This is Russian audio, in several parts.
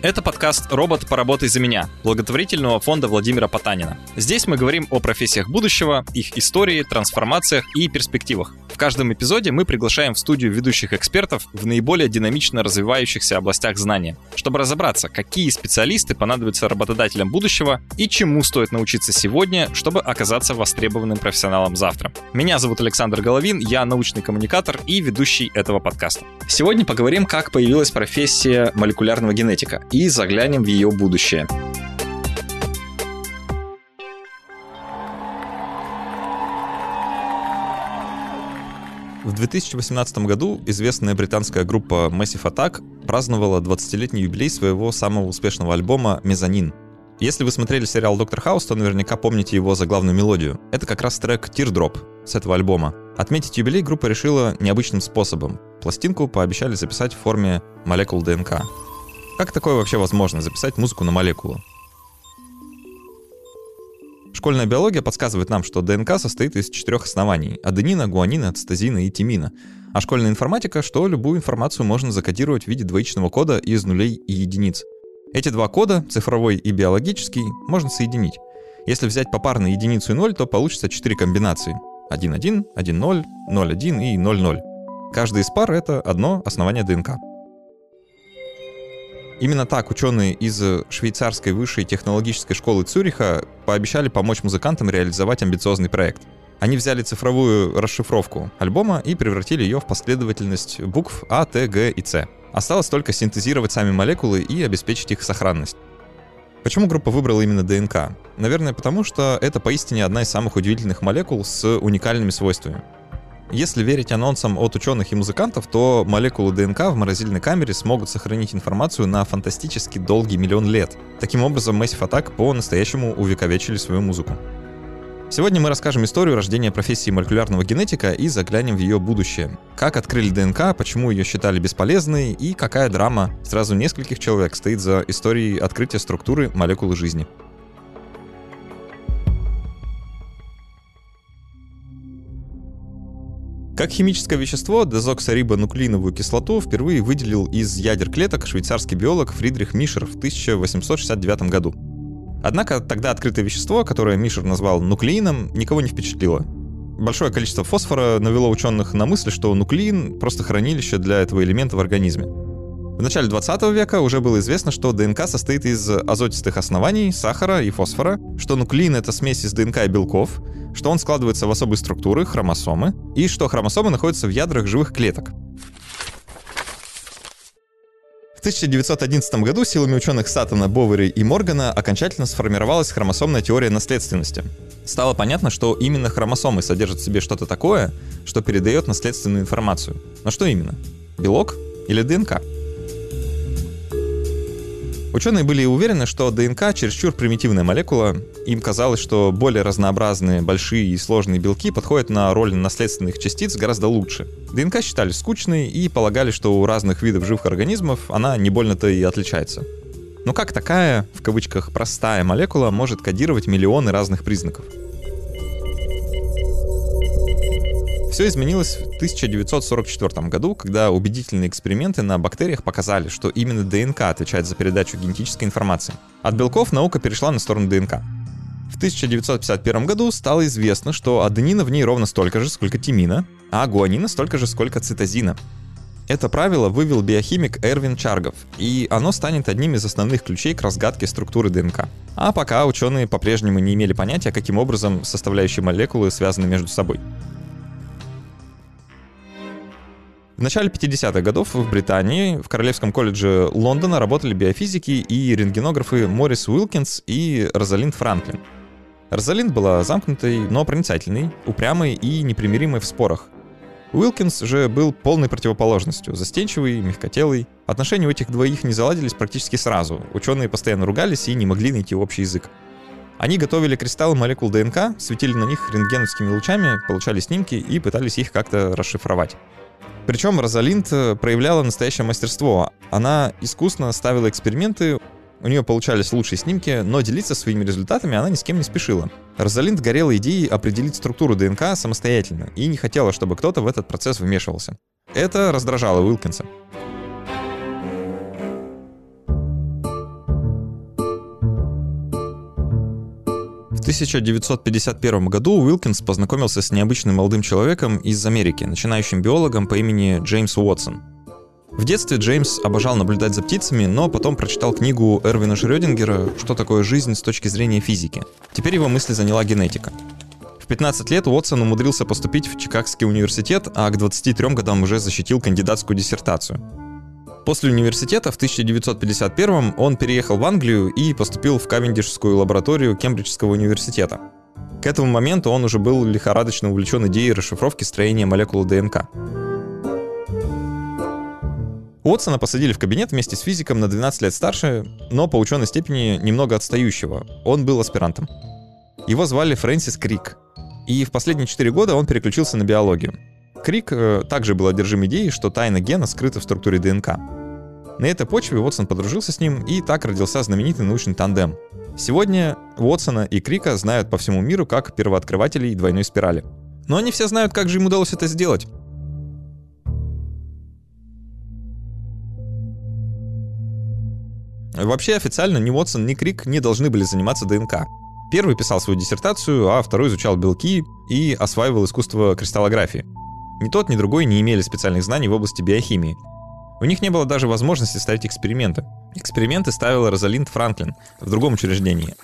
Это подкаст «Робот, поработай за меня» благотворительного фонда Владимира Потанина. Здесь мы говорим о профессиях будущего, их истории, трансформациях и перспективах. В каждом эпизоде мы приглашаем в студию ведущих экспертов в наиболее динамично развивающихся областях знания, чтобы разобраться, какие специалисты понадобятся работодателям будущего и чему стоит научиться сегодня, чтобы оказаться востребованным профессионалом завтра. Меня зовут Александр Головин, я научный коммуникатор и ведущий этого подкаста. Сегодня поговорим, как появилась профессия молекулярного генетика и заглянем в ее будущее. В 2018 году известная британская группа Massive Attack праздновала 20-летний юбилей своего самого успешного альбома «Мезонин». Если вы смотрели сериал «Доктор Хаус», то наверняка помните его заглавную мелодию. Это как раз трек «Teardrop» с этого альбома. Отметить юбилей группа решила необычным способом. Пластинку пообещали записать в форме молекул ДНК. Как такое вообще возможно, записать музыку на молекулу? Школьная биология подсказывает нам, что ДНК состоит из четырех оснований — аденина, гуанина, цитозина и тимина. А школьная информатика, что любую информацию можно закодировать в виде двоичного кода из нулей и единиц. Эти два кода, цифровой и биологический, можно соединить. Если взять попарно единицу и ноль, то получится четыре комбинации. 1.1, 1.0, 0.1 и 0.0. Каждый из пар — это одно основание ДНК. Именно так ученые из швейцарской высшей технологической школы Цюриха пообещали помочь музыкантам реализовать амбициозный проект. Они взяли цифровую расшифровку альбома и превратили ее в последовательность букв А, Т, Г и С. Осталось только синтезировать сами молекулы и обеспечить их сохранность. Почему группа выбрала именно ДНК? Наверное, потому что это поистине одна из самых удивительных молекул с уникальными свойствами. Если верить анонсам от ученых и музыкантов, то молекулы ДНК в морозильной камере смогут сохранить информацию на фантастически долгий миллион лет. Таким образом, Massive Attack по-настоящему увековечили свою музыку. Сегодня мы расскажем историю рождения профессии молекулярного генетика и заглянем в ее будущее. Как открыли ДНК, почему ее считали бесполезной и какая драма сразу нескольких человек стоит за историей открытия структуры молекулы жизни. Как химическое вещество дезоксорибонуклеиновую кислоту впервые выделил из ядер клеток швейцарский биолог Фридрих Мишер в 1869 году. Однако тогда открытое вещество, которое Мишер назвал нуклеином, никого не впечатлило. Большое количество фосфора навело ученых на мысль, что нуклеин — просто хранилище для этого элемента в организме. В начале 20 века уже было известно, что ДНК состоит из азотистых оснований, сахара и фосфора, что нуклеин — это смесь из ДНК и белков, что он складывается в особые структуры, хромосомы, и что хромосомы находятся в ядрах живых клеток. В 1911 году силами ученых Саттона, Бовери и Моргана окончательно сформировалась хромосомная теория наследственности. Стало понятно, что именно хромосомы содержат в себе что-то такое, что передает наследственную информацию. Но что именно? Белок или ДНК? Ученые были уверены, что ДНК чересчур примитивная молекула. Им казалось, что более разнообразные, большие и сложные белки подходят на роль наследственных частиц гораздо лучше. ДНК считали скучной и полагали, что у разных видов живых организмов она не больно-то и отличается. Но как такая, в кавычках, простая молекула может кодировать миллионы разных признаков? Все изменилось в 1944 году, когда убедительные эксперименты на бактериях показали, что именно ДНК отвечает за передачу генетической информации. От белков наука перешла на сторону ДНК. В 1951 году стало известно, что аденина в ней ровно столько же, сколько тимина, а гуанина столько же, сколько цитозина. Это правило вывел биохимик Эрвин Чаргов, и оно станет одним из основных ключей к разгадке структуры ДНК. А пока ученые по-прежнему не имели понятия, каким образом составляющие молекулы связаны между собой. В начале 50-х годов в Британии в Королевском колледже Лондона работали биофизики и рентгенографы Морис Уилкинс и Розалинд Франклин. Розалинд была замкнутой, но проницательной, упрямой и непримиримой в спорах. Уилкинс же был полной противоположностью, застенчивый, мягкотелый. Отношения у этих двоих не заладились практически сразу. Ученые постоянно ругались и не могли найти общий язык. Они готовили кристаллы молекул ДНК, светили на них рентгеновскими лучами, получали снимки и пытались их как-то расшифровать. Причем Розалинд э, проявляла настоящее мастерство. Она искусно ставила эксперименты, у нее получались лучшие снимки, но делиться своими результатами она ни с кем не спешила. Розалинд горела идеей определить структуру ДНК самостоятельно и не хотела, чтобы кто-то в этот процесс вмешивался. Это раздражало Уилкинса. 1951 году Уилкинс познакомился с необычным молодым человеком из Америки, начинающим биологом по имени Джеймс Уотсон. В детстве Джеймс обожал наблюдать за птицами, но потом прочитал книгу Эрвина Шрёдингера «Что такое жизнь с точки зрения физики». Теперь его мысли заняла генетика. В 15 лет Уотсон умудрился поступить в Чикагский университет, а к 23 годам уже защитил кандидатскую диссертацию. После университета в 1951 он переехал в Англию и поступил в Кавендишскую лабораторию Кембриджского университета. К этому моменту он уже был лихорадочно увлечен идеей расшифровки строения молекулы ДНК. Уотсона посадили в кабинет вместе с физиком на 12 лет старше, но по ученой степени немного отстающего. Он был аспирантом. Его звали Фрэнсис Крик. И в последние 4 года он переключился на биологию. Крик э, также был одержим идеей, что тайна гена скрыта в структуре ДНК. На этой почве Уотсон подружился с ним, и так родился знаменитый научный тандем. Сегодня Уотсона и Крика знают по всему миру как первооткрывателей двойной спирали. Но они все знают, как же им удалось это сделать. Вообще официально ни Уотсон, ни Крик не должны были заниматься ДНК. Первый писал свою диссертацию, а второй изучал белки и осваивал искусство кристаллографии. Ни тот, ни другой не имели специальных знаний в области биохимии. У них не было даже возможности ставить эксперименты. Эксперименты ставила Розалинд Франклин в другом учреждении.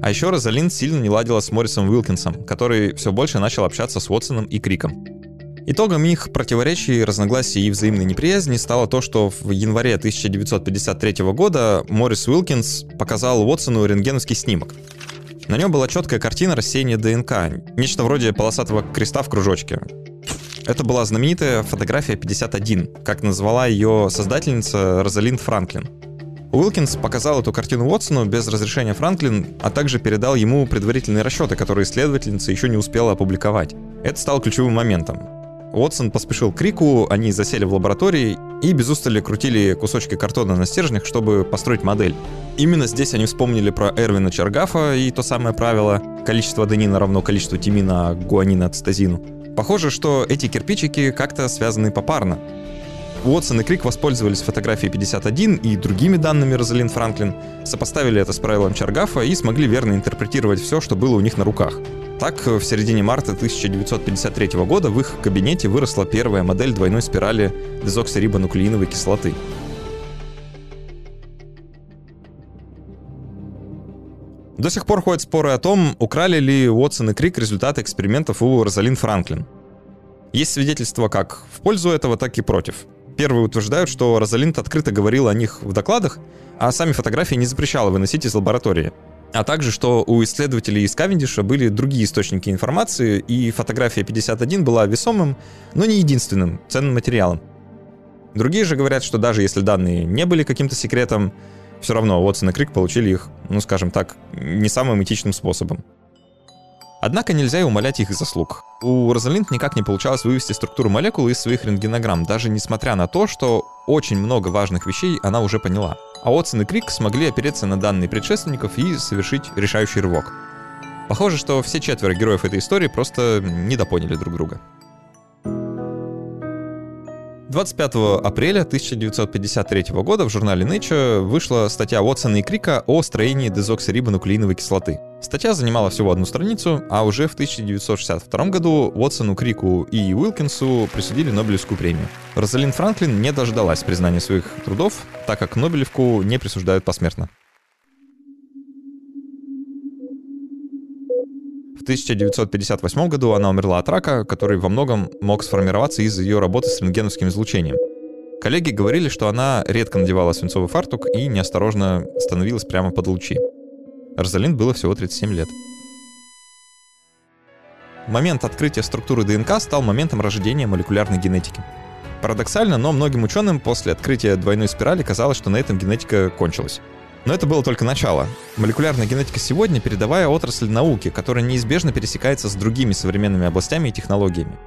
А еще Розалинд сильно не ладила с Моррисом Уилкинсом, который все больше начал общаться с Уотсоном и Криком. Итогом их противоречий, разногласий и взаимной неприязни стало то, что в январе 1953 года Моррис Уилкинс показал Уотсону рентгеновский снимок. На нем была четкая картина рассеяния ДНК, нечто вроде полосатого креста в кружочке. Это была знаменитая фотография 51, как назвала ее создательница Розалинд Франклин. Уилкинс показал эту картину Уотсону без разрешения Франклин, а также передал ему предварительные расчеты, которые исследовательница еще не успела опубликовать. Это стало ключевым моментом. Уотсон поспешил к Рику, они засели в лаборатории и без устали крутили кусочки картона на стержнях, чтобы построить модель. Именно здесь они вспомнили про Эрвина Чаргафа и то самое правило «количество аденина равно количеству тимина, гуанина цитозину». Похоже, что эти кирпичики как-то связаны попарно. Уотсон и Крик воспользовались фотографией 51 и другими данными Розалин Франклин, сопоставили это с правилом Чаргафа и смогли верно интерпретировать все, что было у них на руках. Так, в середине марта 1953 года в их кабинете выросла первая модель двойной спирали дезоксирибонуклеиновой кислоты. До сих пор ходят споры о том, украли ли Уотсон и Крик результаты экспериментов у Розалин Франклин. Есть свидетельства как в пользу этого, так и против. Первые утверждают, что Розалинд открыто говорила о них в докладах, а сами фотографии не запрещала выносить из лаборатории а также, что у исследователей из Кавендиша были другие источники информации, и фотография 51 была весомым, но не единственным ценным материалом. Другие же говорят, что даже если данные не были каким-то секретом, все равно Уотсон и Крик получили их, ну скажем так, не самым этичным способом. Однако нельзя и умолять их заслуг. У Розалинд никак не получалось вывести структуру молекул из своих рентгенограмм, даже несмотря на то, что очень много важных вещей она уже поняла. А Отсон и Крик смогли опереться на данные предшественников и совершить решающий рывок. Похоже, что все четверо героев этой истории просто недопоняли друг друга. 25 апреля 1953 года в журнале Nature вышла статья Уотсона и Крика о строении дезоксирибонуклеиновой кислоты. Статья занимала всего одну страницу, а уже в 1962 году Уотсону, Крику и Уилкинсу присудили Нобелевскую премию. Розалин Франклин не дождалась признания своих трудов, так как Нобелевку не присуждают посмертно. 1958 году она умерла от рака, который во многом мог сформироваться из-за ее работы с рентгеновским излучением. Коллеги говорили, что она редко надевала свинцовый фартук и неосторожно становилась прямо под лучи. Розалинд было всего 37 лет. Момент открытия структуры ДНК стал моментом рождения молекулярной генетики. Парадоксально, но многим ученым после открытия двойной спирали казалось, что на этом генетика кончилась. Но это было только начало. Молекулярная генетика сегодня — передовая отрасль науки, которая неизбежно пересекается с другими современными областями и технологиями.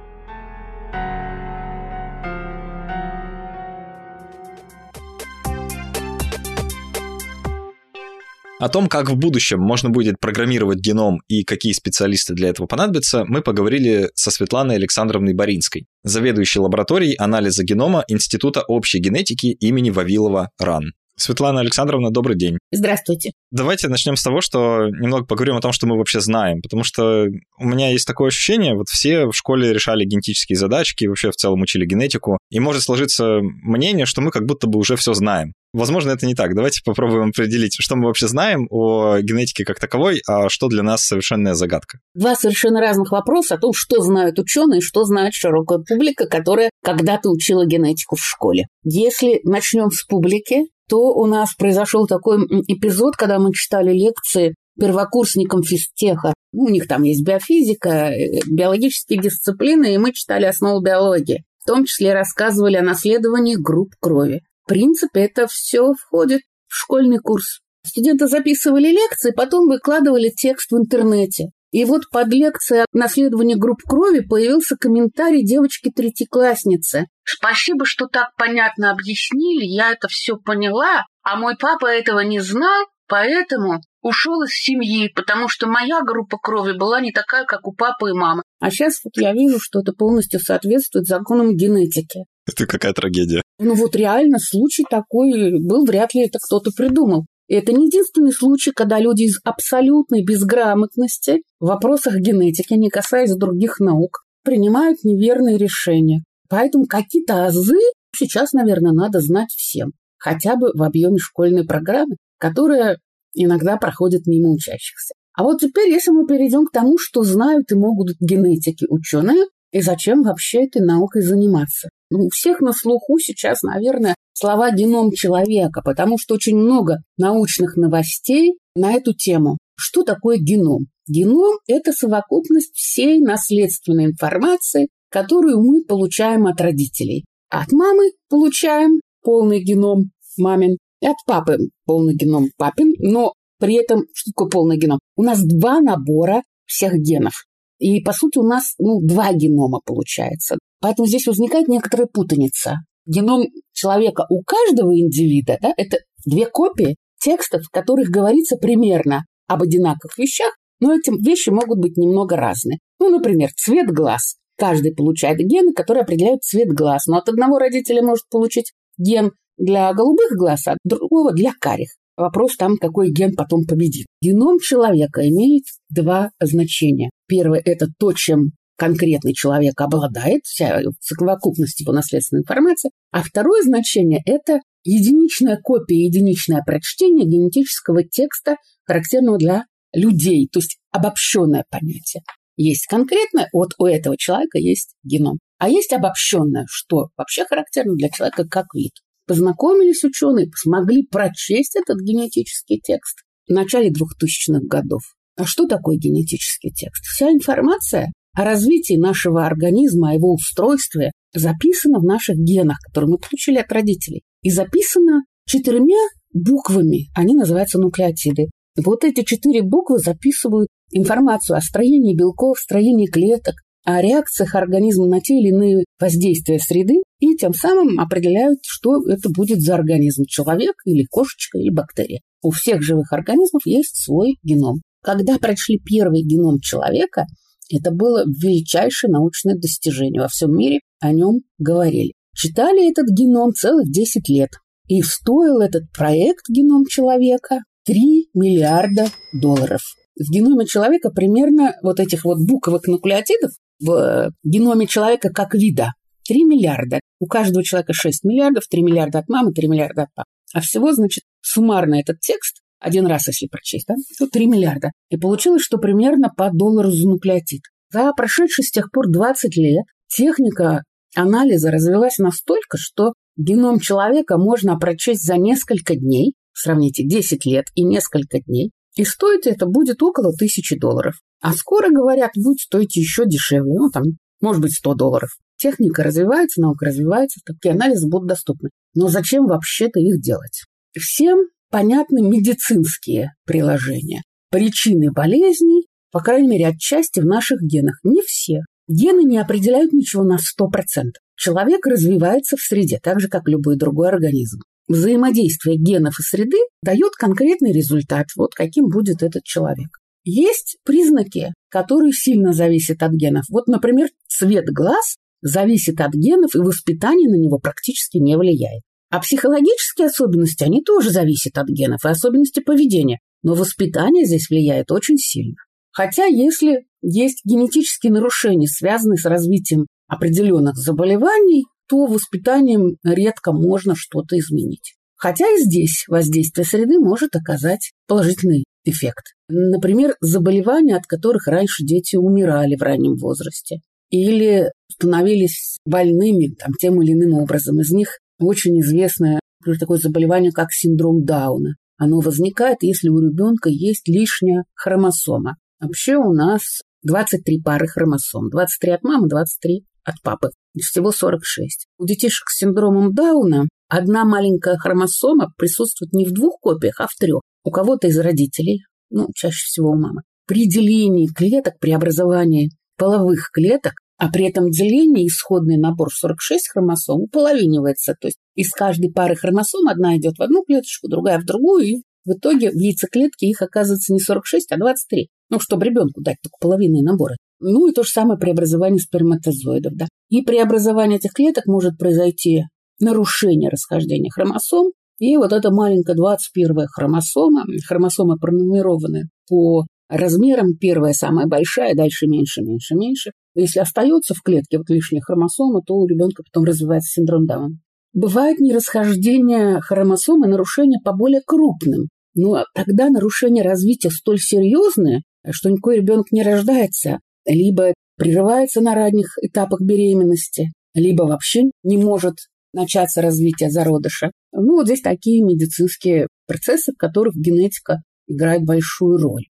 О том, как в будущем можно будет программировать геном и какие специалисты для этого понадобятся, мы поговорили со Светланой Александровной Боринской, заведующей лабораторией анализа генома Института общей генетики имени Вавилова РАН. Светлана Александровна, добрый день. Здравствуйте. Давайте начнем с того, что немного поговорим о том, что мы вообще знаем, потому что у меня есть такое ощущение, вот все в школе решали генетические задачки, вообще в целом учили генетику, и может сложиться мнение, что мы как будто бы уже все знаем. Возможно, это не так. Давайте попробуем определить, что мы вообще знаем о генетике как таковой, а что для нас совершенная загадка. Два совершенно разных вопроса о том, что знают ученые, что знает широкая публика, которая когда-то учила генетику в школе. Если начнем с публики, то у нас произошел такой эпизод, когда мы читали лекции первокурсникам физтеха. Ну, у них там есть биофизика, э, биологические дисциплины, и мы читали основу биологии. В том числе рассказывали о наследовании групп крови. В принципе, это все входит в школьный курс. Студенты записывали лекции, потом выкладывали текст в интернете. И вот под лекцией о наследовании групп крови появился комментарий девочки-третьеклассницы. «Спасибо, что так понятно объяснили, я это все поняла, а мой папа этого не знал, поэтому ушел из семьи, потому что моя группа крови была не такая, как у папы и мамы. А сейчас вот я вижу, что это полностью соответствует законам генетики. Это какая трагедия. Ну вот реально случай такой был, вряд ли это кто-то придумал. Это не единственный случай, когда люди из абсолютной безграмотности в вопросах генетики, не касаясь других наук, принимают неверные решения. Поэтому какие-то азы сейчас, наверное, надо знать всем. Хотя бы в объеме школьной программы, которая иногда проходит мимо учащихся. А вот теперь, если мы перейдем к тому, что знают и могут генетики ученые, и зачем вообще этой наукой заниматься? Ну, у всех на слуху сейчас, наверное, слова «геном человека», потому что очень много научных новостей на эту тему. Что такое геном? Геном – это совокупность всей наследственной информации, которую мы получаем от родителей. От мамы получаем полный геном мамин, и от папы полный геном папин, но при этом, что такое полный геном? У нас два набора всех генов. И, по сути, у нас ну, два генома получается. Поэтому здесь возникает некоторая путаница. Геном человека у каждого индивида да, – это две копии текстов, в которых говорится примерно об одинаковых вещах, но эти вещи могут быть немного разные. Ну, например, цвет глаз. Каждый получает гены, которые определяют цвет глаз, но от одного родителя может получить ген для голубых глаз, а от другого для карих. Вопрос там, какой ген потом победит. Геном человека имеет два значения. Первое – это то, чем конкретный человек обладает, вся совокупность его наследственной информации. А второе значение – это единичная копия, единичное прочтение генетического текста, характерного для людей, то есть обобщенное понятие. Есть конкретное, вот у этого человека есть геном. А есть обобщенное, что вообще характерно для человека как вид. Познакомились ученые, смогли прочесть этот генетический текст в начале 2000-х годов. А что такое генетический текст? Вся информация о развитии нашего организма, о его устройстве записана в наших генах, которые мы получили от родителей. И записана четырьмя буквами. Они называются нуклеотиды. Вот эти четыре буквы записывают информацию о строении белков, строении клеток, о реакциях организма на те или иные воздействия среды и тем самым определяют, что это будет за организм, человек или кошечка или бактерия. У всех живых организмов есть свой геном. Когда прочли первый геном человека, это было величайшее научное достижение. Во всем мире о нем говорили. Читали этот геном целых 10 лет. И стоил этот проект «Геном человека» 3 миллиарда долларов. В геноме человека примерно вот этих вот буквок нуклеотидов в геноме человека как вида 3 миллиарда. У каждого человека 6 миллиардов, 3 миллиарда от мамы, 3 миллиарда от папы. А всего, значит, суммарно этот текст, один раз, если прочесть, да, то 3 миллиарда. И получилось, что примерно по доллару за нуклеотид. За прошедшие с тех пор 20 лет техника анализа развилась настолько, что геном человека можно прочесть за несколько дней, сравните 10 лет и несколько дней, и стоить это будет около тысячи долларов. А скоро, говорят, будет стоить еще дешевле, ну там, может быть, 100 долларов. Техника развивается, наука развивается, такие анализы будут доступны. Но зачем вообще-то их делать? Всем понятны медицинские приложения. Причины болезней, по крайней мере, отчасти в наших генах. Не все. Гены не определяют ничего на 100%. Человек развивается в среде, так же, как любой другой организм. Взаимодействие генов и среды дает конкретный результат, вот каким будет этот человек. Есть признаки, которые сильно зависят от генов. Вот, например, цвет глаз зависит от генов, и воспитание на него практически не влияет. А психологические особенности, они тоже зависят от генов и особенности поведения. Но воспитание здесь влияет очень сильно. Хотя если есть генетические нарушения, связанные с развитием определенных заболеваний, то воспитанием редко можно что-то изменить. Хотя и здесь воздействие среды может оказать положительный эффект. Например, заболевания, от которых раньше дети умирали в раннем возрасте или становились больными там, тем или иным образом. Из них очень известное например, такое заболевание, как синдром Дауна. Оно возникает, если у ребенка есть лишняя хромосома. Вообще у нас 23 пары хромосом. 23 от мамы, 23 от папы. Всего 46. У детишек с синдромом Дауна одна маленькая хромосома присутствует не в двух копиях, а в трех. У кого-то из родителей, ну, чаще всего у мамы. При делении клеток, при образовании половых клеток, а при этом деление исходный набор 46 хромосом уполовинивается. То есть из каждой пары хромосом одна идет в одну клеточку, другая в другую, и в итоге в яйцеклетке их оказывается не 46, а 23. Ну, чтобы ребенку дать только половинные наборы. Ну и то же самое при образовании сперматозоидов. Да. И при образовании этих клеток может произойти нарушение расхождения хромосом, и вот эта маленькая 21-я хромосома, хромосома пронумерованы по размерам, первая самая большая, дальше меньше, меньше, меньше. Если остается в клетке вот лишняя хромосома, то у ребенка потом развивается синдром Дауна. Бывает нерасхождение хромосомы, нарушения по более крупным. Но тогда нарушение развития столь серьезное, что никакой ребенок не рождается, либо прерывается на ранних этапах беременности, либо вообще не может начаться развитие зародыша. Ну, вот здесь такие медицинские процессы, в которых генетика играет большую роль.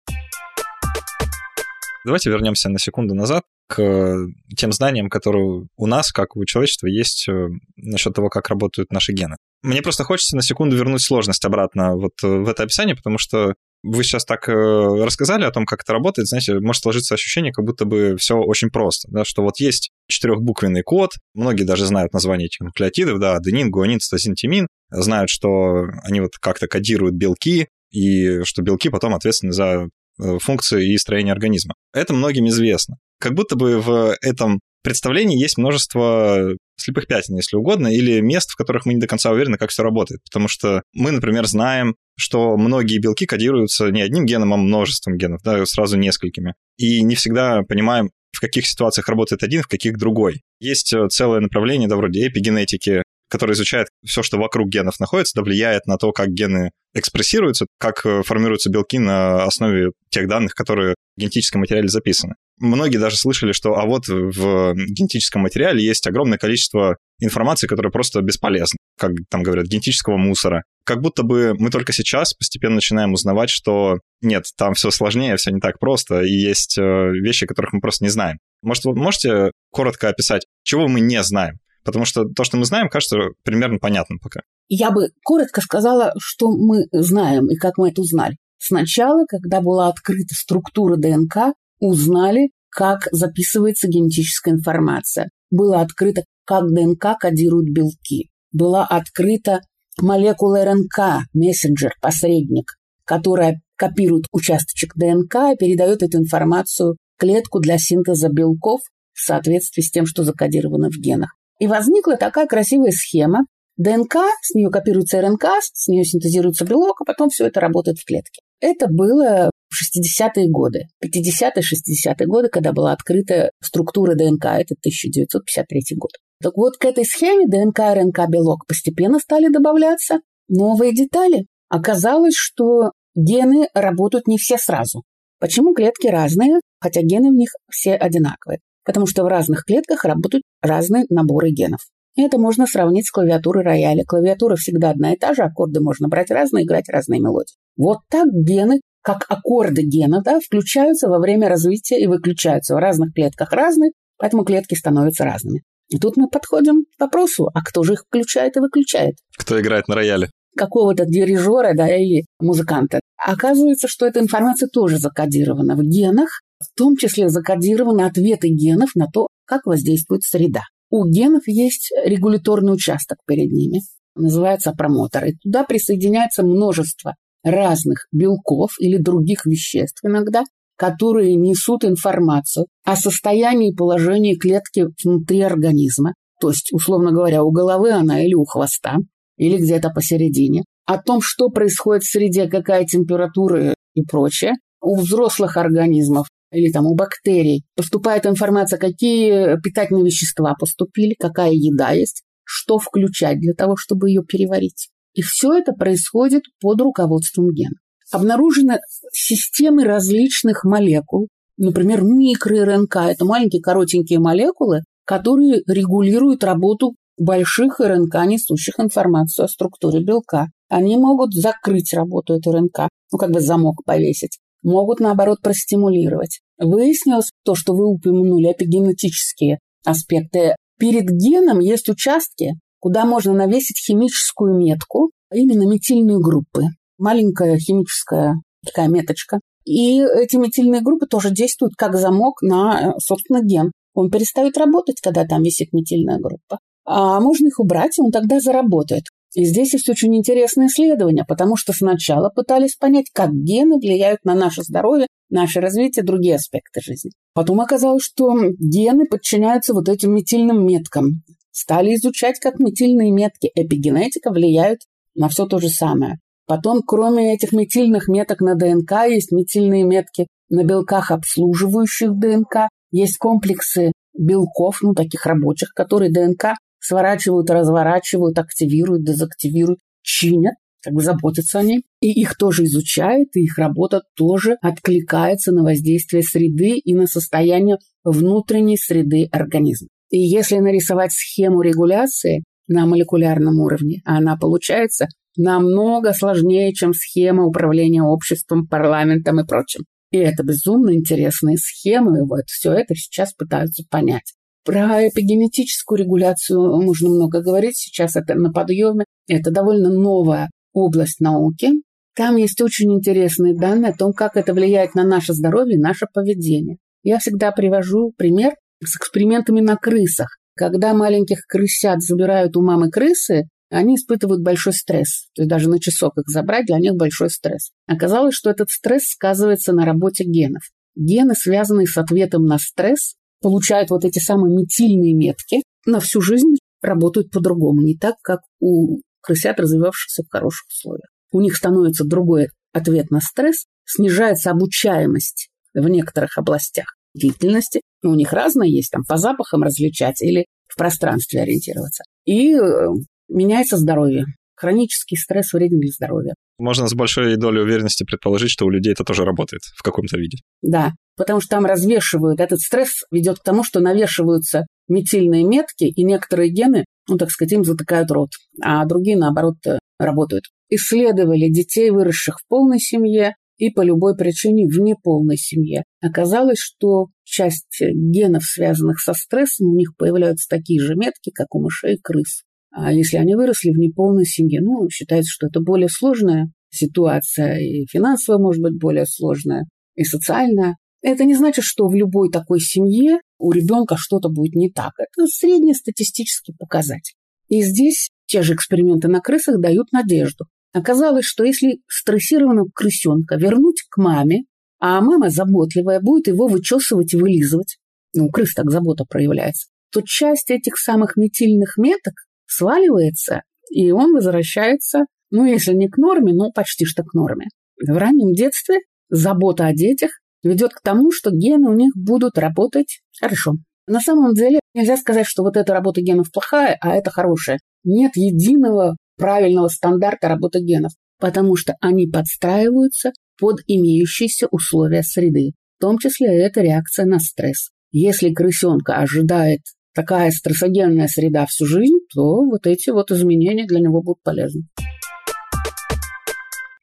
Давайте вернемся на секунду назад к тем знаниям, которые у нас, как у человечества, есть э, насчет того, как работают наши гены. Мне просто хочется на секунду вернуть сложность обратно вот э, в это описание, потому что вы сейчас так э, рассказали о том, как это работает, знаете, может сложиться ощущение, как будто бы все очень просто, да, что вот есть четырехбуквенный код, многие даже знают название этих нуклеотидов, да, аденин, гуанин, цитозин, тимин, знают, что они вот как-то кодируют белки, и что белки потом ответственны за Э, функции и строения организма. Это многим известно. Как будто бы в этом представлении есть множество слепых пятен, если угодно, или мест, в которых мы не до конца уверены, как все работает. Потому что мы, например, знаем, что многие белки кодируются не одним геном, а множеством генов, да, сразу несколькими. И не всегда понимаем, в каких ситуациях работает один, в каких другой. Есть э, целое направление, да, вроде эпигенетики, которое изучает все, что вокруг генов находится, да, влияет на то, как гены экспрессируются, как э, формируются белки на основе тех данных, которые в генетическом материале записаны. Многие даже слышали, что а вот в генетическом материале есть огромное количество информации, которая просто бесполезна, как там говорят, генетического мусора. Как будто бы мы только сейчас постепенно начинаем узнавать, что нет, там все сложнее, все не так просто, и есть э, вещи, которых мы просто не знаем. Может, вы можете коротко описать, чего мы не знаем? Потому что то, что мы знаем, кажется примерно понятным пока. Я бы коротко сказала, что мы знаем и как мы это узнали. Сначала, когда была открыта структура ДНК, узнали, как записывается генетическая информация. Было открыто, как ДНК кодирует белки. Была открыта молекула РНК, мессенджер, посредник, которая копирует участочек ДНК и передает эту информацию в клетку для синтеза белков в соответствии с тем, что закодировано в генах. И возникла такая красивая схема. ДНК, с нее копируется РНК, с нее синтезируется белок, а потом все это работает в клетке. Это было в 60-е годы, 50-е, 60-е годы, когда была открыта структура ДНК, это 1953 год. Так вот, к этой схеме ДНК, РНК, белок постепенно стали добавляться новые детали. Оказалось, что гены работают не все сразу. Почему клетки разные, хотя гены в них все одинаковые? Потому что в разных клетках работают разные наборы генов. Это можно сравнить с клавиатурой рояля. Клавиатура всегда одна и та же, аккорды можно брать разные, играть разные мелодии. Вот так гены, как аккорды гена, да, включаются во время развития и выключаются в разных клетках разные, поэтому клетки становятся разными. И тут мы подходим к вопросу, а кто же их включает и выключает? Кто играет на рояле? Какого-то дирижера, да, или музыканта. Оказывается, что эта информация тоже закодирована в генах, в том числе закодированы ответы генов на то, как воздействует среда. У генов есть регуляторный участок перед ними, называется промотор, и туда присоединяется множество разных белков или других веществ иногда, которые несут информацию о состоянии и положении клетки внутри организма, то есть, условно говоря, у головы она или у хвоста, или где-то посередине. О том, что происходит в среде, какая температура и прочее. У взрослых организмов или там у бактерий поступает информация, какие питательные вещества поступили, какая еда есть, что включать для того, чтобы ее переварить. И все это происходит под руководством гена. Обнаружены системы различных молекул, например, микро-РНК. Это маленькие коротенькие молекулы, которые регулируют работу больших РНК, несущих информацию о структуре белка. Они могут закрыть работу этой РНК, ну как бы замок повесить, могут наоборот простимулировать. Выяснилось то, что вы упомянули, эпигенетические аспекты. Перед геном есть участки, куда можно навесить химическую метку, именно метильные группы. Маленькая химическая такая меточка. И эти метильные группы тоже действуют как замок на, собственно, ген. Он перестает работать, когда там висит метильная группа. А можно их убрать, и он тогда заработает. И здесь есть очень интересное исследование, потому что сначала пытались понять, как гены влияют на наше здоровье, наше развитие, другие аспекты жизни. Потом оказалось, что гены подчиняются вот этим метильным меткам стали изучать, как метильные метки эпигенетика влияют на все то же самое. Потом, кроме этих метильных меток на ДНК, есть метильные метки на белках, обслуживающих ДНК. Есть комплексы белков, ну, таких рабочих, которые ДНК сворачивают, разворачивают, активируют, дезактивируют, чинят, как бы заботятся о ней. И их тоже изучают, и их работа тоже откликается на воздействие среды и на состояние внутренней среды организма. И если нарисовать схему регуляции на молекулярном уровне, она получается намного сложнее, чем схема управления обществом, парламентом и прочим. И это безумно интересные схемы, и вот все это сейчас пытаются понять. Про эпигенетическую регуляцию можно много говорить, сейчас это на подъеме. Это довольно новая область науки. Там есть очень интересные данные о том, как это влияет на наше здоровье и наше поведение. Я всегда привожу пример с экспериментами на крысах. Когда маленьких крысят забирают у мамы крысы, они испытывают большой стресс. То есть даже на часок их забрать, для них большой стресс. Оказалось, что этот стресс сказывается на работе генов. Гены, связанные с ответом на стресс, получают вот эти самые метильные метки, на всю жизнь работают по-другому, не так, как у крысят, развивавшихся в хороших условиях. У них становится другой ответ на стресс, снижается обучаемость в некоторых областях деятельности, ну, у них разное есть, там по запахам различать или в пространстве ориентироваться. И э, меняется здоровье. Хронический стресс вреден для здоровья. Можно с большой долей уверенности предположить, что у людей это тоже работает в каком-то виде. Да, потому что там развешивают. Этот стресс ведет к тому, что навешиваются метильные метки, и некоторые гены, ну, так сказать, им затыкают рот, а другие, наоборот, э, работают. Исследовали детей, выросших в полной семье, и по любой причине в неполной семье. Оказалось, что часть генов, связанных со стрессом, у них появляются такие же метки, как у мышей и крыс. А если они выросли в неполной семье, ну, считается, что это более сложная ситуация, и финансовая может быть более сложная, и социальная. Это не значит, что в любой такой семье у ребенка что-то будет не так. Это среднестатистический показатель. И здесь те же эксперименты на крысах дают надежду. Оказалось, что если стрессированного крысенка вернуть к маме, а мама заботливая будет его вычесывать и вылизывать, ну, крыс так забота проявляется, то часть этих самых метильных меток сваливается, и он возвращается, ну, если не к норме, но почти что к норме. В раннем детстве забота о детях ведет к тому, что гены у них будут работать хорошо. На самом деле нельзя сказать, что вот эта работа генов плохая, а это хорошая. Нет единого правильного стандарта работы генов, потому что они подстраиваются под имеющиеся условия среды. В том числе это реакция на стресс. Если крысенка ожидает такая стрессогенная среда всю жизнь, то вот эти вот изменения для него будут полезны.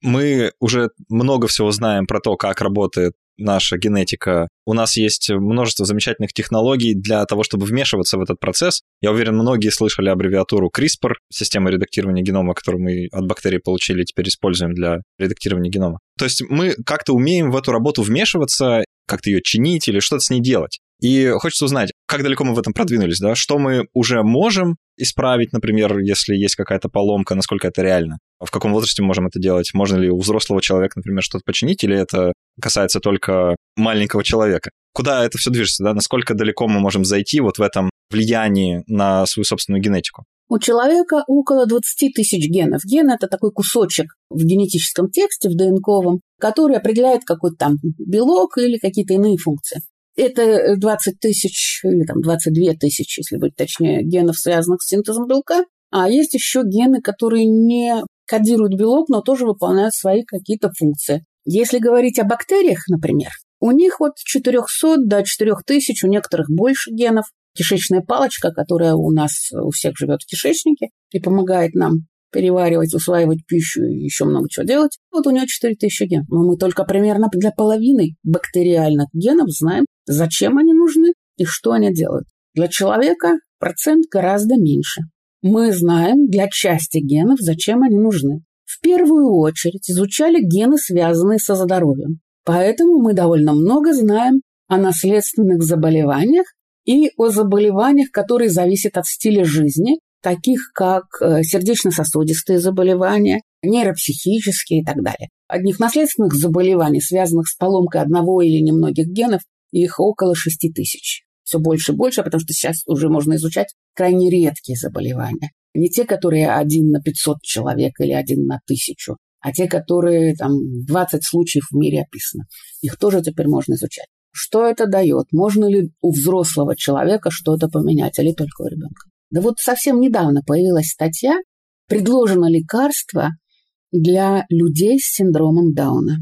Мы уже много всего знаем про то, как работает наша генетика. У нас есть множество замечательных технологий для того, чтобы вмешиваться в этот процесс. Я уверен, многие слышали аббревиатуру CRISPR, система редактирования генома, которую мы от бактерий получили и теперь используем для редактирования генома. То есть мы как-то умеем в эту работу вмешиваться, как-то ее чинить или что-то с ней делать. И хочется узнать, как далеко мы в этом продвинулись, да? Что мы уже можем исправить, например, если есть какая-то поломка, насколько это реально? В каком возрасте мы можем это делать? Можно ли у взрослого человека, например, что-то починить, или это касается только маленького человека? Куда это все движется, да? Насколько далеко мы можем зайти вот в этом влиянии на свою собственную генетику? У человека около 20 тысяч генов. Ген – это такой кусочек в генетическом тексте, в ДНКовом, который определяет какой-то там белок или какие-то иные функции. Это 20 тысяч или там 22 тысячи, если быть точнее, генов, связанных с синтезом белка. А есть еще гены, которые не кодируют белок, но тоже выполняют свои какие-то функции. Если говорить о бактериях, например, у них от 400 до 4000, у некоторых больше генов кишечная палочка, которая у нас у всех живет в кишечнике и помогает нам переваривать, усваивать пищу и еще много чего делать. Вот у нее 4000 генов. Но мы только примерно для половины бактериальных генов знаем, зачем они нужны и что они делают. Для человека процент гораздо меньше. Мы знаем для части генов, зачем они нужны. В первую очередь изучали гены, связанные со здоровьем. Поэтому мы довольно много знаем о наследственных заболеваниях и о заболеваниях, которые зависят от стиля жизни, таких как э, сердечно-сосудистые заболевания, нейропсихические и так далее. Одних наследственных заболеваний, связанных с поломкой одного или немногих генов, их около 6 тысяч. Все больше и больше, потому что сейчас уже можно изучать крайне редкие заболевания. Не те, которые один на 500 человек или один на тысячу, а те, которые там 20 случаев в мире описано. Их тоже теперь можно изучать. Что это дает? Можно ли у взрослого человека что-то поменять, или только у ребенка? Да вот совсем недавно появилась статья, предложено лекарство для людей с синдромом Дауна.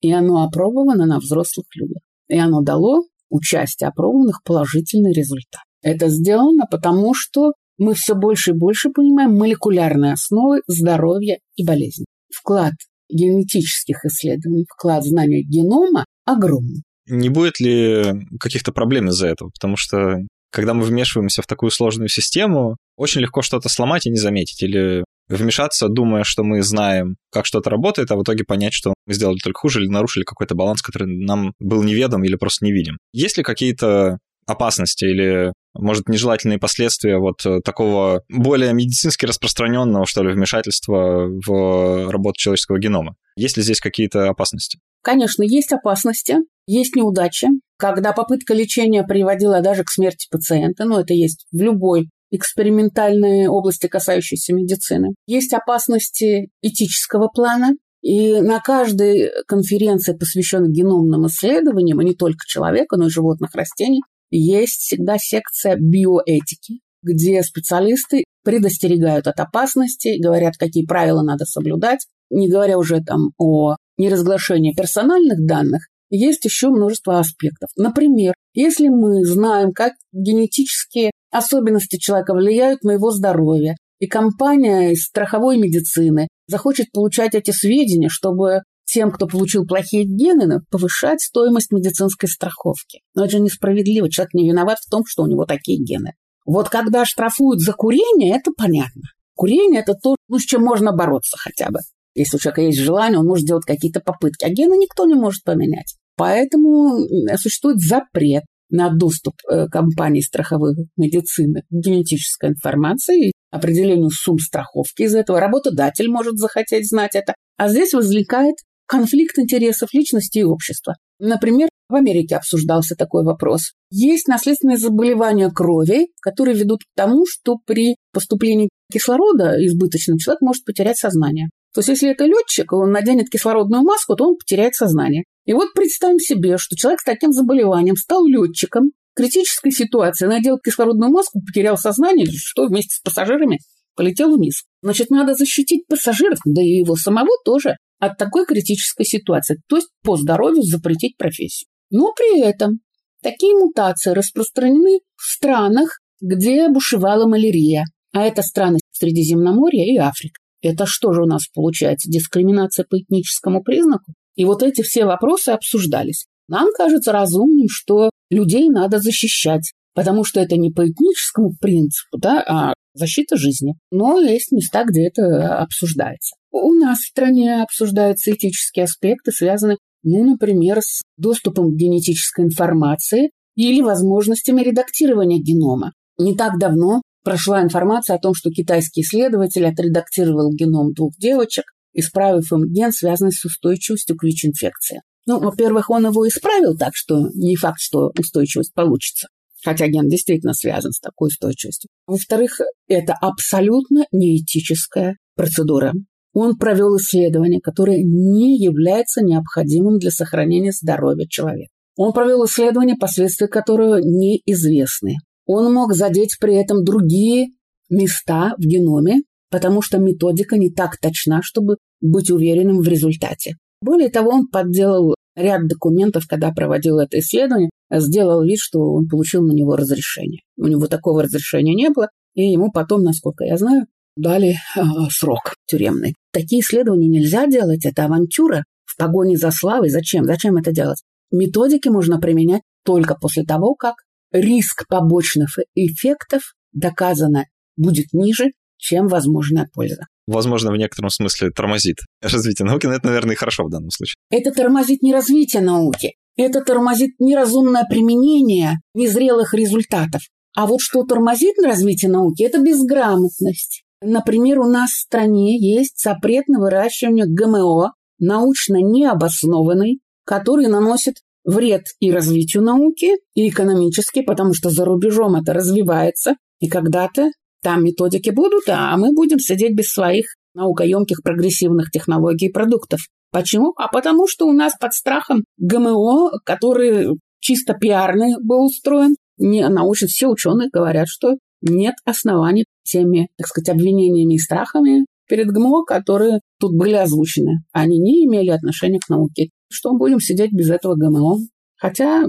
И оно опробовано на взрослых людях. И оно дало участие опробованных положительный результат. Это сделано потому, что мы все больше и больше понимаем молекулярные основы здоровья и болезни. Вклад генетических исследований, вклад знания генома огромный не будет ли каких-то проблем из-за этого? Потому что когда мы вмешиваемся в такую сложную систему, очень легко что-то сломать и не заметить, или вмешаться, думая, что мы знаем, как что-то работает, а в итоге понять, что мы сделали только хуже или нарушили какой-то баланс, который нам был неведом или просто невидим. Есть ли какие-то опасности или, может, нежелательные последствия вот такого более медицински распространенного, что ли, вмешательства в работу человеческого генома? Есть ли здесь какие-то опасности? Конечно, есть опасности, есть неудачи, когда попытка лечения приводила даже к смерти пациента, ну это есть в любой экспериментальной области, касающейся медицины. Есть опасности этического плана, и на каждой конференции, посвященной геномным исследованиям, и не только человека, но и животных, растений, есть всегда секция биоэтики, где специалисты предостерегают от опасности, говорят, какие правила надо соблюдать, не говоря уже там о неразглашении персональных данных, есть еще множество аспектов. Например, если мы знаем, как генетические особенности человека влияют на его здоровье, и компания из страховой медицины захочет получать эти сведения, чтобы тем, кто получил плохие гены, повышать стоимость медицинской страховки. Но это же несправедливо. Человек не виноват в том, что у него такие гены. Вот когда штрафуют за курение, это понятно. Курение – это то, ну, с чем можно бороться хотя бы. Если у человека есть желание, он может делать какие-то попытки. А гены никто не может поменять. Поэтому существует запрет на доступ э, компании страховой медицины к генетической информации, определению сумм страховки из этого. Работодатель может захотеть знать это. А здесь возникает конфликт интересов личности и общества. Например, в Америке обсуждался такой вопрос. Есть наследственные заболевания крови, которые ведут к тому, что при поступлении кислорода избыточным человек может потерять сознание. То есть, если это летчик, он наденет кислородную маску, то он потеряет сознание. И вот представим себе, что человек с таким заболеванием стал летчиком, критической ситуации, надел кислородную маску, потерял сознание, что вместе с пассажирами полетел вниз. Значит, надо защитить пассажиров, да и его самого тоже, от такой критической ситуации. То есть по здоровью запретить профессию. Но при этом такие мутации распространены в странах, где бушевала малярия. А это страны Средиземноморья и Африка. Это что же у нас получается? Дискриминация по этническому признаку? И вот эти все вопросы обсуждались. Нам кажется разумным, что людей надо защищать, потому что это не по этническому принципу, да, а защита жизни. Но есть места, где это обсуждается. У нас в стране обсуждаются этические аспекты, связанные, ну, например, с доступом к генетической информации или возможностями редактирования генома. Не так давно прошла информация о том, что китайский исследователь отредактировал геном двух девочек, исправив им ген, связанный с устойчивостью к ВИЧ-инфекции. Ну, во-первых, он его исправил так, что не факт, что устойчивость получится. хотя ген действительно связан с такой устойчивостью. Во-вторых, это абсолютно неэтическая процедура. Он провел исследование, которое не является необходимым для сохранения здоровья человека. Он провел исследование, последствия которого неизвестны. Он мог задеть при этом другие места в геноме, потому что методика не так точна, чтобы быть уверенным в результате. Более того, он подделал ряд документов, когда проводил это исследование, сделал вид, что он получил на него разрешение. У него такого разрешения не было, и ему потом, насколько я знаю, дали э, срок тюремный. Такие исследования нельзя делать, это авантюра в погоне за славой. Зачем? Зачем это делать? Методики можно применять только после того, как риск побочных эффектов доказано будет ниже, чем возможная польза. Возможно, в некотором смысле тормозит развитие науки, но это, наверное, и хорошо в данном случае. Это тормозит не развитие науки, это тормозит неразумное применение незрелых результатов. А вот что тормозит развитие науки, это безграмотность. Например, у нас в стране есть запрет на выращивание ГМО, научно необоснованный, который наносит вред и развитию науки, и экономически, потому что за рубежом это развивается, и когда-то там методики будут, а мы будем сидеть без своих наукоемких прогрессивных технологий и продуктов. Почему? А потому что у нас под страхом ГМО, который чисто пиарный был устроен, не научат все ученые говорят, что нет оснований теми, так сказать, обвинениями и страхами перед ГМО, которые тут были озвучены. Они не имели отношения к науке. Что мы будем сидеть без этого ГМО? Хотя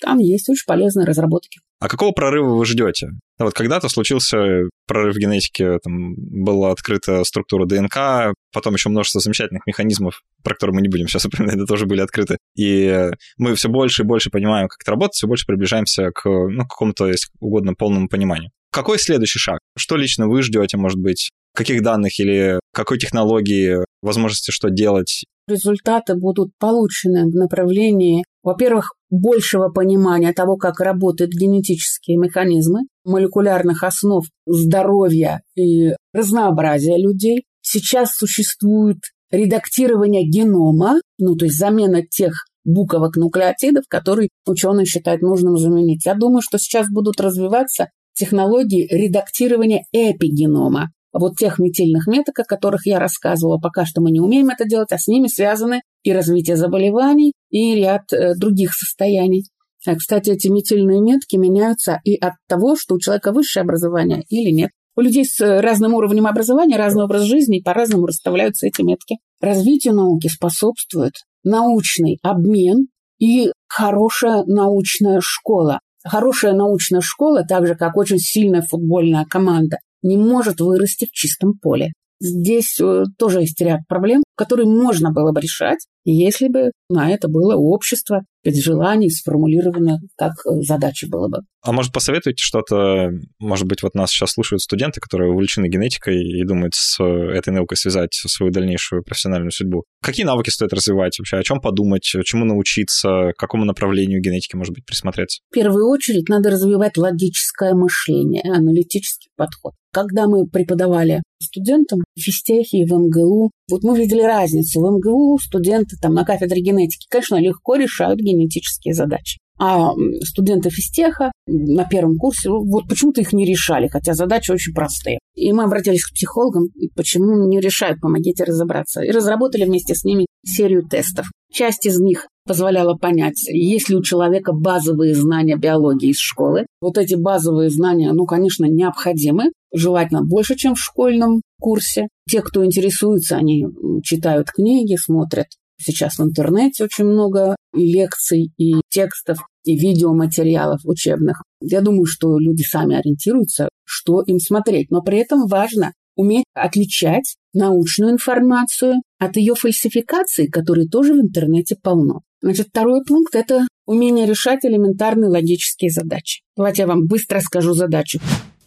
там есть очень полезные разработки. А какого прорыва вы ждете? Вот когда-то случился прорыв в генетике, там была открыта структура ДНК, потом еще множество замечательных механизмов, про которые мы не будем сейчас упоминать, это тоже были открыты. И мы все больше и больше понимаем, как это работает, все больше приближаемся к ну, какому-то, если угодно, полному пониманию. Какой следующий шаг? Что лично вы ждете, может быть? Каких данных или какой технологии, возможности что делать? Результаты будут получены в направлении, во-первых, большего понимания того, как работают генетические механизмы, молекулярных основ здоровья и разнообразия людей. Сейчас существует редактирование генома, ну то есть замена тех буковок нуклеотидов, которые ученые считают нужным заменить. Я думаю, что сейчас будут развиваться технологии редактирования эпигенома. Вот тех метильных меток, о которых я рассказывала, пока что мы не умеем это делать, а с ними связаны и развитие заболеваний, и ряд э, других состояний. А, кстати, эти метильные метки меняются и от того, что у человека высшее образование или нет. У людей с разным уровнем образования, разный образ жизни, по-разному расставляются эти метки. Развитию науки способствует научный обмен и хорошая научная школа. Хорошая научная школа, так же как очень сильная футбольная команда, не может вырасти в чистом поле. Здесь э, тоже есть ряд проблем, которые можно было бы решать, если бы на это было общество, без желаний сформулировано, как э, задача было бы. А может, посоветуете что-то? Может быть, вот нас сейчас слушают студенты, которые увлечены генетикой и думают с этой наукой связать свою дальнейшую профессиональную судьбу. Какие навыки стоит развивать вообще? О чем подумать? Чему научиться? К какому направлению генетики, может быть, присмотреться? В первую очередь надо развивать логическое мышление, аналитический подход. Когда мы преподавали студентам в физтехе и в МГУ, вот мы видели разницу. В МГУ студенты там на кафедре генетики, конечно, легко решают генетические задачи. А студенты физтеха на первом курсе, вот почему-то их не решали, хотя задачи очень простые. И мы обратились к психологам, почему не решают, помогите разобраться. И разработали вместе с ними серию тестов. Часть из них позволяла понять, есть ли у человека базовые знания биологии из школы. Вот эти базовые знания, ну, конечно, необходимы, желательно больше, чем в школьном курсе. Те, кто интересуется, они читают книги, смотрят Сейчас в интернете очень много лекций и текстов, и видеоматериалов учебных. Я думаю, что люди сами ориентируются, что им смотреть. Но при этом важно уметь отличать научную информацию от ее фальсификации, которые тоже в интернете полно. Значит, второй пункт – это умение решать элементарные логические задачи. Давайте я вам быстро скажу задачу.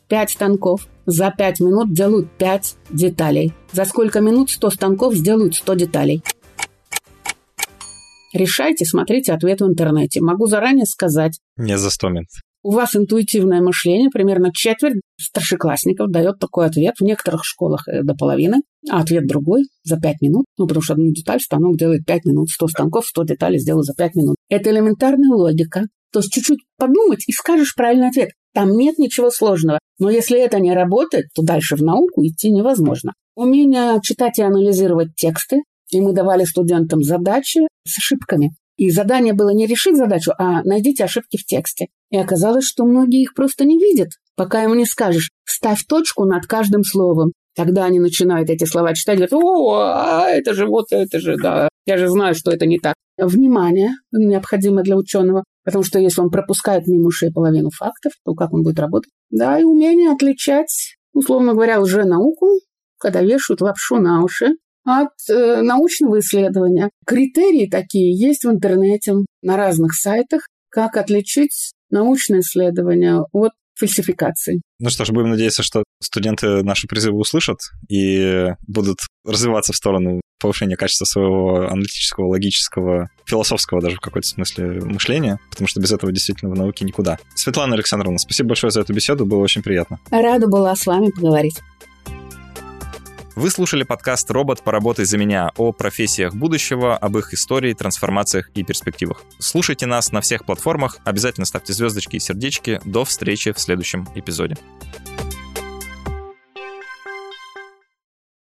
Пять станков за пять минут делают пять деталей. За сколько минут сто станков сделают сто деталей. Решайте, смотрите ответ в интернете. Могу заранее сказать. Не за 100 минут. У вас интуитивное мышление, примерно четверть старшеклассников дает такой ответ. В некоторых школах э, до половины, а ответ другой за 5 минут. Ну, потому что одну деталь станок делает 5 минут. 100 станков, 100 деталей сделаю за 5 минут. Это элементарная логика. То есть чуть-чуть подумать и скажешь правильный ответ. Там нет ничего сложного. Но если это не работает, то дальше в науку идти невозможно. Умение читать и анализировать тексты. И мы давали студентам задачи с ошибками. И задание было не решить задачу, а найдите ошибки в тексте. И оказалось, что многие их просто не видят, пока ему не скажешь «ставь точку над каждым словом». Тогда они начинают эти слова читать, говорят «О, а это же вот, это же, да, я же знаю, что это не так». Внимание необходимо для ученого, потому что если он пропускает мимо ушей половину фактов, то как он будет работать? Да, и умение отличать, условно говоря, уже науку, когда вешают лапшу на уши, от э, научного исследования. Критерии такие есть в интернете на разных сайтах, как отличить научное исследование от фальсификации. Ну что ж, будем надеяться, что студенты наши призывы услышат и будут развиваться в сторону повышения качества своего аналитического, логического, философского даже в какой-то смысле мышления, потому что без этого действительно в науке никуда. Светлана Александровна, спасибо большое за эту беседу, было очень приятно. Рада была с вами поговорить. Вы слушали подкаст «Робот, поработай за меня» о профессиях будущего, об их истории, трансформациях и перспективах. Слушайте нас на всех платформах, обязательно ставьте звездочки и сердечки. До встречи в следующем эпизоде.